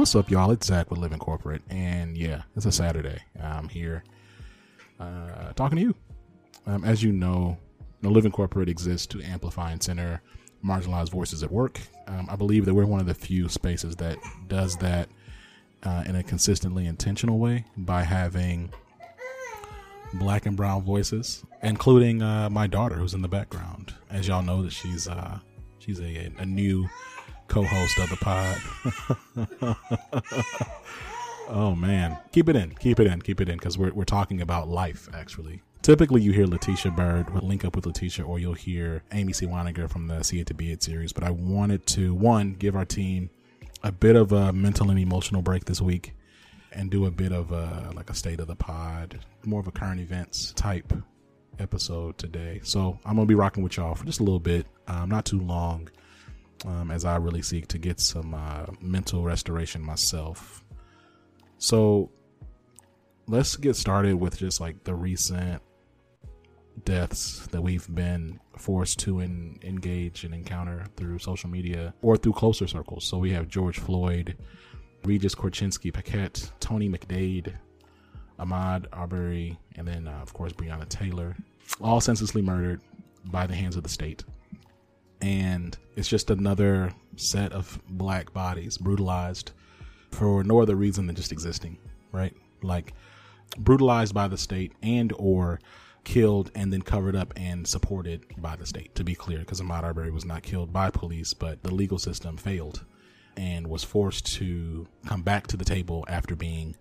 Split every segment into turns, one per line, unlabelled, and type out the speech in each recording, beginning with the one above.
What's up, y'all? It's Zach with Living Corporate, and yeah, it's a Saturday. I'm here uh, talking to you. Um, as you know, the Living Corporate exists to amplify and center marginalized voices at work. Um, I believe that we're one of the few spaces that does that uh, in a consistently intentional way by having black and brown voices, including uh, my daughter, who's in the background. As y'all know, that she's uh, she's a, a new co-host of the pod. oh man, keep it in, keep it in, keep it in, because we're we're talking about life actually. Typically, you hear Latesha Byrd will link up with Latesha, or you'll hear Amy C. Waninger from the See It to Be It series. But I wanted to one give our team a bit of a mental and emotional break this week, and do a bit of a like a state of the pod, more of a current events type episode today. So I'm gonna be rocking with y'all for just a little bit, um, not too long, um, as I really seek to get some uh, mental restoration myself. So let's get started with just like the recent deaths that we've been forced to in, engage and encounter through social media or through closer circles. So we have George Floyd, Regis Korchinski Paquet, Tony McDade, Ahmaud Arbery, and then, uh, of course, Breonna Taylor, all senselessly murdered by the hands of the state. And it's just another set of black bodies brutalized for no other reason than just existing, right? Like brutalized by the state and or killed and then covered up and supported by the state. To be clear, because Ahmaud Arbery was not killed by police, but the legal system failed and was forced to come back to the table after being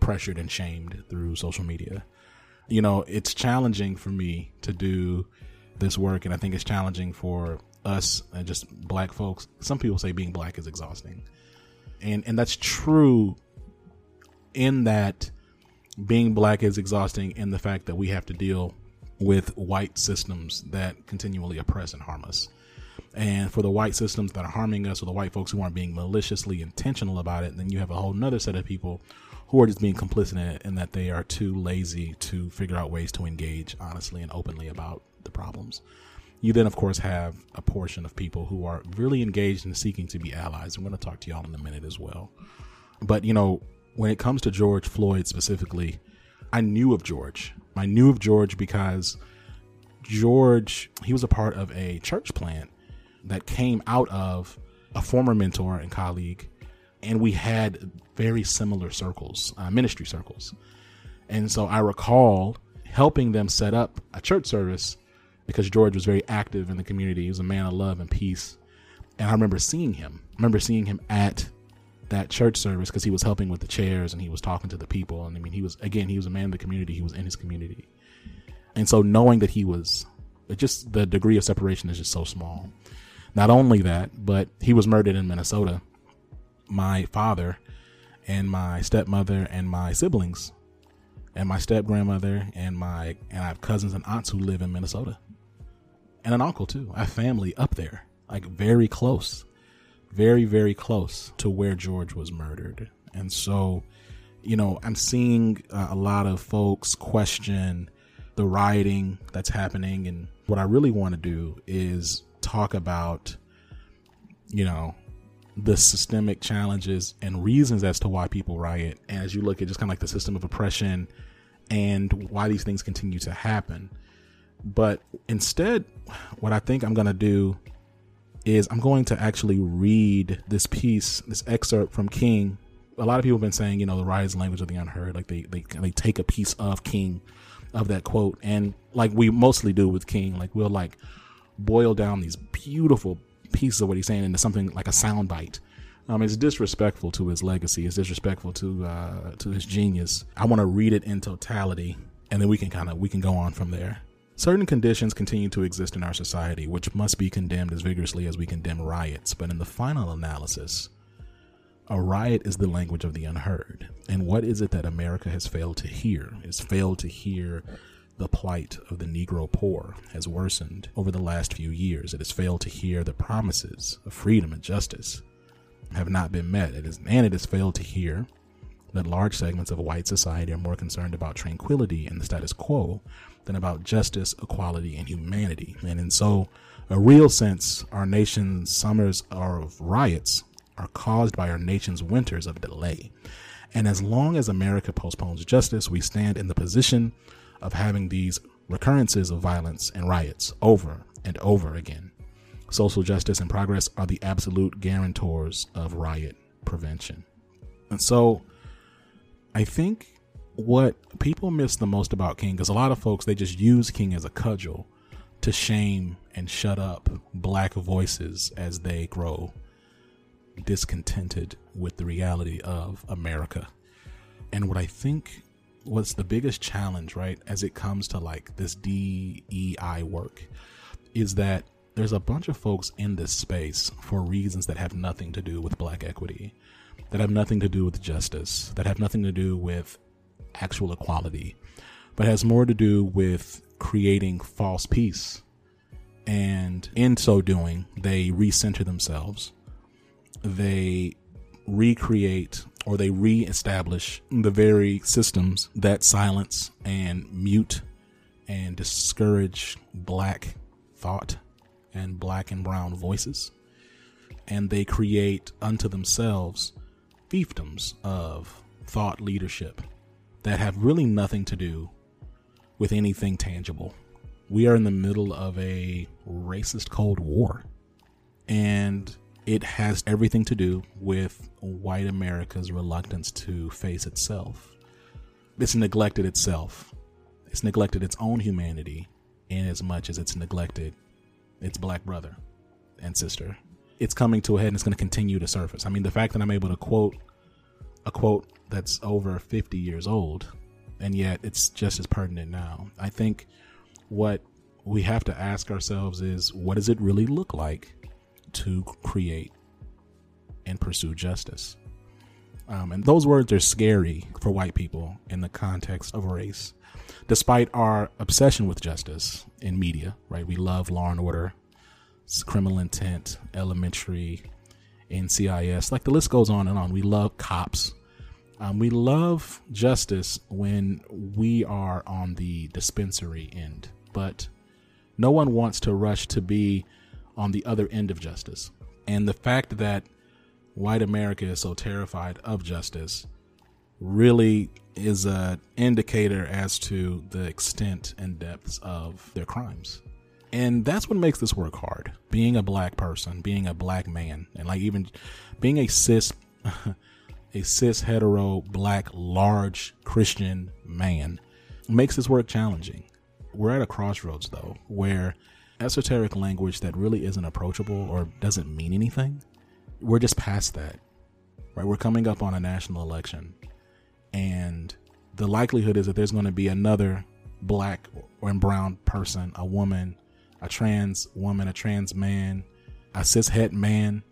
pressured and shamed through social media. You know, it's challenging for me to do this work, and I think it's challenging for us and just black folks. Some people say being black is exhausting. And and that's true in that being black is exhausting in the fact that we have to deal with white systems that continually oppress and harm us. And for the white systems that are harming us, or the white folks who aren't being maliciously intentional about it, then you have a whole nother set of people who are just being complicit in it and that they are too lazy to figure out ways to engage honestly and openly about the problems. You then, of course, have a portion of people who are really engaged in seeking to be allies. I'm going to talk to y'all in a minute as well. But, you know, when it comes to George Floyd specifically, I knew of George. I knew of George because George, he was a part of a church plant that came out of a former mentor and colleague, and we had very similar circles, uh, ministry circles. And so I recall helping them set up a church service because George was very active in the community. He was a man of love and peace. And I remember seeing him. I remember seeing him at that church service because he was helping with the chairs and he was talking to the people. And I mean, he was, again, he was a man of the community. He was in his community. And so knowing that he was, just the degree of separation is just so small. Not only that, but he was murdered in Minnesota. My father and my stepmother and my siblings and my step grandmother and my, and I have cousins and aunts who live in Minnesota and an uncle too. I have family up there, like very close very, very close to where George was murdered. And so, you know, I'm seeing uh, a lot of folks question the rioting that's happening. And what I really want to do is talk about, you know, the systemic challenges and reasons as to why people riot. And as you look at just kind of like the system of oppression and why these things continue to happen. But instead, what I think I'm going to do is I'm going to actually read this piece, this excerpt from King. A lot of people have been saying, you know, the rise language of the unheard, like they, they, they take a piece of King, of that quote. And like we mostly do with King, like we'll like boil down these beautiful pieces of what he's saying into something like a soundbite. Um, it's disrespectful to his legacy. It's disrespectful to uh, to his genius. I want to read it in totality, and then we can kind of we can go on from there. Certain conditions continue to exist in our society, which must be condemned as vigorously as we condemn riots, but in the final analysis, a riot is the language of the unheard. And what is it that America has failed to hear? Has failed to hear the plight of the Negro poor has worsened over the last few years. It has failed to hear the promises of freedom and justice have not been met. It is, and it has failed to hear that large segments of white society are more concerned about tranquility and the status quo than about justice, equality, and humanity. And in so, a real sense, our nation's summers of riots are caused by our nation's winters of delay. And as long as America postpones justice, we stand in the position of having these recurrences of violence and riots over and over again. Social justice and progress are the absolute guarantors of riot prevention. And so I think what people miss the most about King is a lot of folks they just use King as a cudgel to shame and shut up black voices as they grow discontented with the reality of America. And what I think what's the biggest challenge, right, as it comes to like this DEI work is that there's a bunch of folks in this space for reasons that have nothing to do with black equity, that have nothing to do with justice, that have nothing to do with actual equality, but has more to do with creating false peace. And in so doing, they recenter themselves. They recreate or they reestablish the very systems that silence and mute and discourage black thought and black and brown voices. And they create unto themselves fiefdoms of thought leadership that have really nothing to do with anything tangible. We are in the middle of a racist Cold War. And it has everything to do with white America's reluctance to face itself. It's neglected itself. It's neglected its own humanity in as much as it's neglected its black brother and sister. It's coming to a head and it's going to continue to surface. I mean, the fact that I'm able to quote a quote that's over 50 years old and yet it's just as pertinent now. I think what we have to ask ourselves is what does it really look like to create and pursue justice. Um, and those words are scary for white people in the context of race. Despite our obsession with justice in media, right? We love Law and Order, Criminal Intent, Elementary, NCIS. Like the list goes on and on. We love cops. Um, we love justice when we are on the dispensary end, but no one wants to rush to be on the other end of justice. And the fact that white America is so terrified of justice really is an indicator as to the extent and depths of their crimes. And that's what makes this work hard. Being a black person, being a black man, and like even being a cis a cis hetero black large Christian man makes this work challenging. We're at a crossroads though, where esoteric language that really isn't approachable or doesn't mean anything, we're just past that. Right? We're coming up on a national election. And the likelihood is that there's going to be another black or brown person, a woman, a trans woman, a trans man, a cis het man,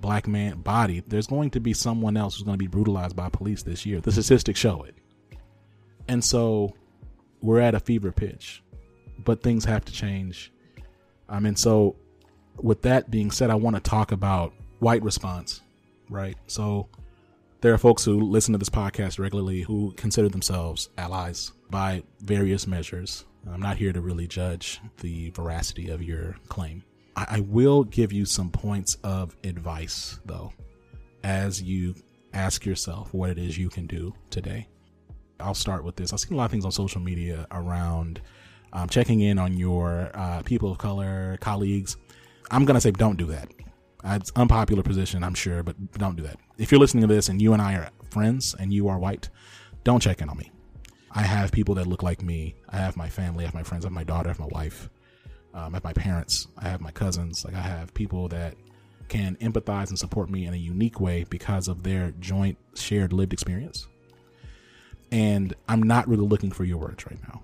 black man body. There's going to be someone else who's going to be brutalized by police this year. The statistics show it. And so we're at a fever pitch, but things have to change um, and so, with that being said, I want to talk about white response, right? So, there are folks who listen to this podcast regularly who consider themselves allies by various measures. I'm not here to really judge the veracity of your claim. I, I will give you some points of advice, though, as you ask yourself what it is you can do today. I'll start with this. I've seen a lot of things on social media around um, checking in on your uh, people of color colleagues. I'm gonna say don't do that. Uh, it's unpopular position, I'm sure, but don't do that. If you're listening to this and you and I are friends and you are white, don't check in on me. I have people that look like me. I have my family. I have my friends. I have my daughter. I have my wife. Um, I have my parents. I have my cousins. Like I have people that can empathize and support me in a unique way because of their joint shared lived experience. And I'm not really looking for your words right now.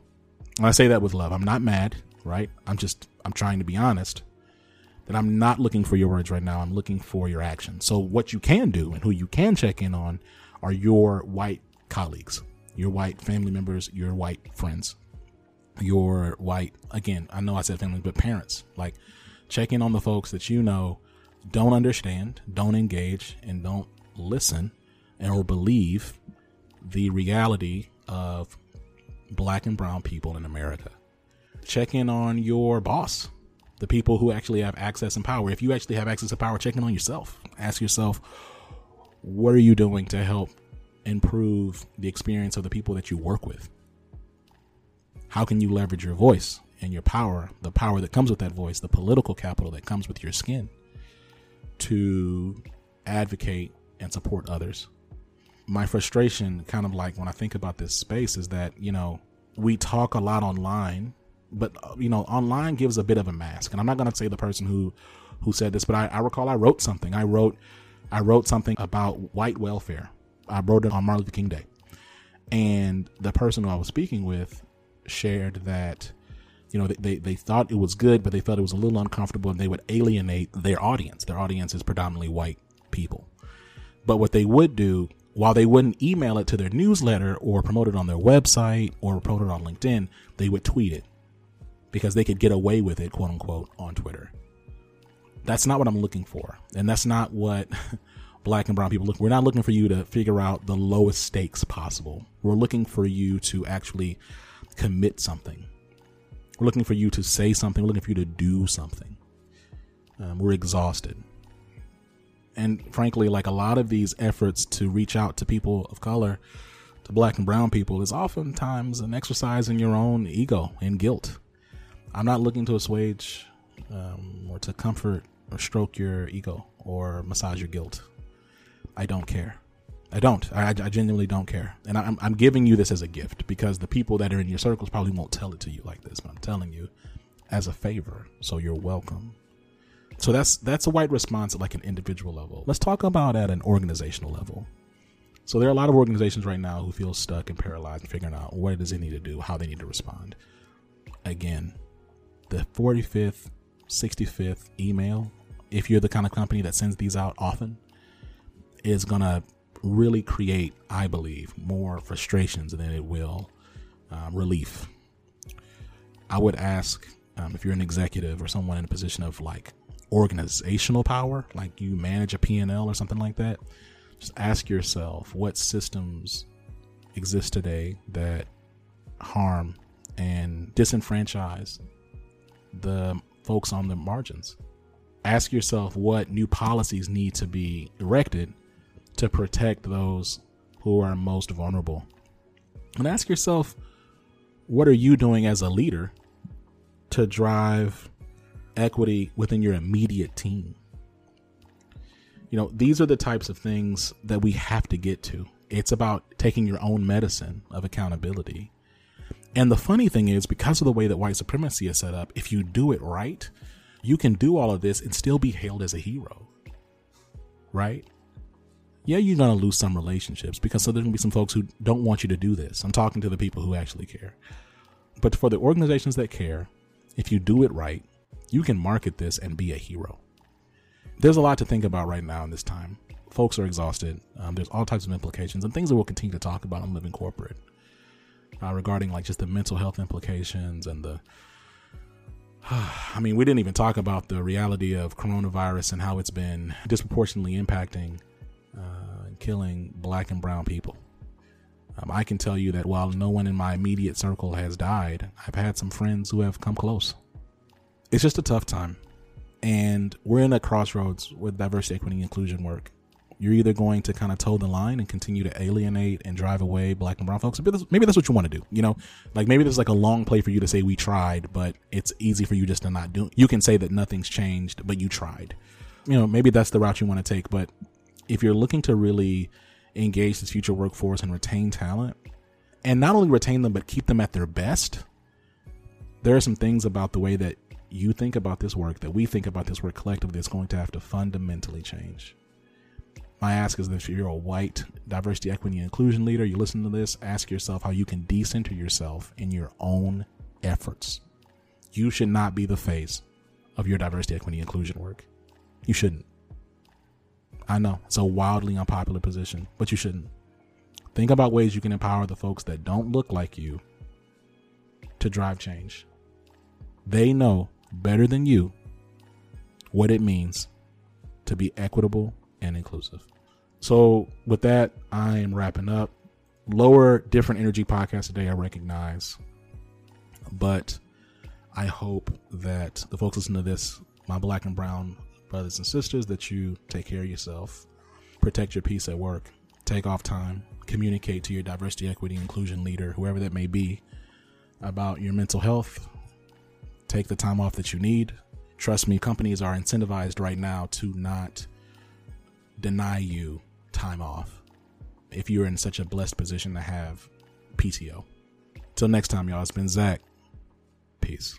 And I say that with love. I'm not mad, right? I'm just I'm trying to be honest. That I'm not looking for your words right now. I'm looking for your action. So what you can do and who you can check in on are your white colleagues, your white family members, your white friends, your white again, I know I said family, but parents. Like check in on the folks that you know don't understand, don't engage, and don't listen and or believe the reality of black and brown people in America. Check in on your boss, the people who actually have access and power. If you actually have access to power, check in on yourself. Ask yourself, what are you doing to help improve the experience of the people that you work with? How can you leverage your voice and your power, the power that comes with that voice, the political capital that comes with your skin, to advocate and support others? My frustration, kind of like when I think about this space, is that, you know, we talk a lot online, but, uh, you know, online gives a bit of a mask. And I'm not going to say the person who, who said this, but I, I recall I wrote something. I wrote, I wrote something about white welfare. I wrote it on Martin Luther King Day. And the person who I was speaking with shared that, you know, they, they, they thought it was good, but they felt it was a little uncomfortable and they would alienate their audience. Their audience is predominantly white people. But what they would do, while they wouldn't email it to their newsletter or promote it on their website or promote it on LinkedIn, they would tweet it because they could get away with it, quote unquote, on Twitter. That's not what I'm looking for. And that's not what black and brown people look. We're not looking for you to figure out the lowest stakes possible. We're looking for you to actually commit something. We're looking for you to say something. We're looking for you to do something. Um, we're exhausted. And frankly, like a lot of these efforts to reach out to people of color, to black and brown people, is oftentimes an exercise in your own ego and guilt. I'm not looking to assuage um, or to comfort or stroke your ego or massage your guilt. I don't care. I don't. I, I genuinely don't care. And I'm, I'm giving you this as a gift because the people that are in your circles probably won't tell it to you like this, but I'm telling you as a favor. So you're welcome. So that's that's a white response at like an individual level. Let's talk about at an organizational level. So there are a lot of organizations right now who feel stuck and paralyzed and figuring out what does it need to do, how they need to respond. Again, the 45th 65th email, if you're the kind of company that sends these out often, is going to really create, I believe, more frustrations than it will um, relief. I would ask um, if you're an executive or someone in a position of like organizational power, like you manage a P&L or something like that, just ask yourself what systems exist today that harm and disenfranchise the folks on the margins. Ask yourself what new policies need to be erected to protect those who are most vulnerable. And ask yourself, what are you doing as a leader to drive equity within your immediate team? You know, these are the types of things that we have to get to. It's about taking your own medicine of accountability and the funny thing is, because of the way that white supremacy is set up, if you do it right, you can do all of this and still be hailed as a hero. Right? Yeah, you're going to lose some relationships because so there's going to be some folks who don't want you to do this. I'm talking to the people who actually care. But for the organizations that care, if you do it right, you can market this and be a hero. There's a lot to think about right now in this time. Folks are exhausted. Um, there's all types of implications and things that we'll continue to talk about on Living Corporate uh, regarding like just the mental health implications and the I mean, we didn't even talk about the reality of coronavirus and how it's been disproportionately impacting uh, killing black and brown people. Um, I can tell you that while no one in my immediate circle has died, I've had some friends who have come close. It's just a tough time. And we're in a crossroads with diversity, equity, and inclusion work you're either going to kind of toe the line and continue to alienate and drive away black and brown folks. Maybe that's, maybe that's what you want to do. You know, like maybe there's like a long play for you to say we tried, but it's easy for you just to not do. You can say that nothing's changed, but you tried. You know, maybe that's the route you want to take. But if you're looking to really engage this future workforce and retain talent, and not only retain them but keep them at their best, there are some things about the way that you think about this work, that we think about this work collectively, that's going to have to fundamentally change. My ask is that if you're a white diversity, equity, and inclusion leader, you listen to this, ask yourself how you can decenter yourself in your own efforts. You should not be the face of your diversity, equity, inclusion work. You shouldn't. I know it's a wildly unpopular position, but you shouldn't. Think about ways you can empower the folks that don't look like you to drive change. They know better than you what it means to be equitable and inclusive. So, with that, I am wrapping up. Lower, different energy podcast today, I recognize. But I hope that the folks listening to this, my black and brown brothers and sisters, that you take care of yourself, protect your peace at work, take off time, communicate to your diversity, equity, inclusion leader, whoever that may be, about your mental health. Take the time off that you need. Trust me, companies are incentivized right now to not deny you time off if you're in such a blessed position to have PTO. Till next time, y'all, it's been Zach. Peace.